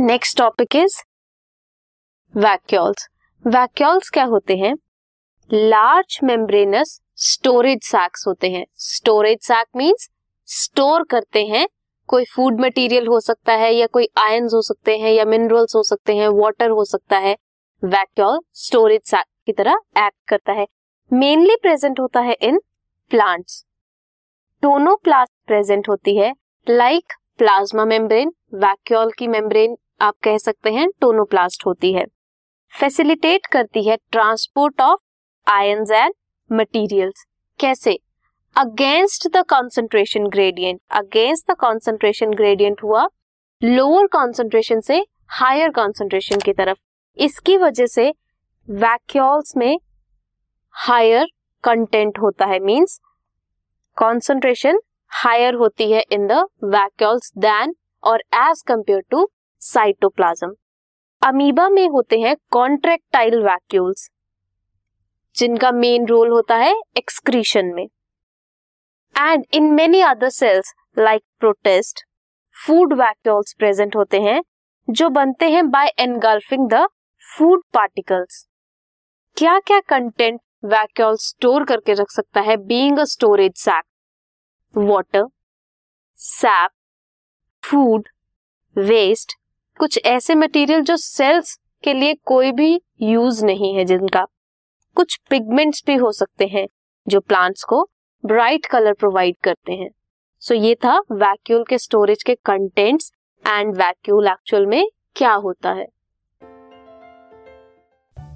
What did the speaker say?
Next topic is vacuoles vacuoles क्या होते हैं? लार्ज मेम्ब्रेनस स्टोरेज सैक्स होते हैं। स्टोरेज सैक मींस स्टोर करते हैं। कोई फ़ूड मटेरियल हो सकता है या कोई आयंस हो सकते हैं या मिनरल्स हो सकते हैं वाटर हो सकता है। वैक्यूल स्टोरेज सैक की तरह एक्ट करता है। मेनली प्रेजेंट होता है इन प्लांट्स टोनोप्लास्ट प्रेजेंट होती है लाइक प्लाज्मा मेम्ब्रेन, वैक्यूल की मेम्ब्रेन, आप कह सकते हैं, टोनोप्लास्ट होती है। फैसिलिटेट करती है transport of ions and materials कैसे? Against the concentration gradient against the concentration gradient हुआ लोअर कॉन्सेंट्रेशन से हायर कॉन्सेंट्रेशन की तरफ़। इसकी वजह से वैक्यूल्स में हायर कंटेंट होता है मींस कॉन्सेंट्रेशन हायर होती है इन द वैक्यूल्स देन और as compare to cytoplasm amoeba में होते हैं कॉन्ट्रेक्टाइल वैक्यूल्स जिनका मेन रोल होता है एक्सक्रीशन में. And in many other cells like protists food vacuoles present होते हैं, जो बनते हैं by engulfing the food particles क्या क्या कंटेंट वैक्यूल स्टोर करके रख सकता है being a storage sac water sap food waste कुछ ऐसे मटेरियल जो सेल्स के लिए कोई भी यूज़ नहीं है जिनका। कुछ पिगमेंट्स भी हो सकते हैं जो प्लांट्स को ब्राइट कलर प्रोवाइड करते हैं। सो so, ये था वैक्यूल के स्टोरेज के कंटेंट्स एंड वैक्यूल एक्चुअल में क्या होता है।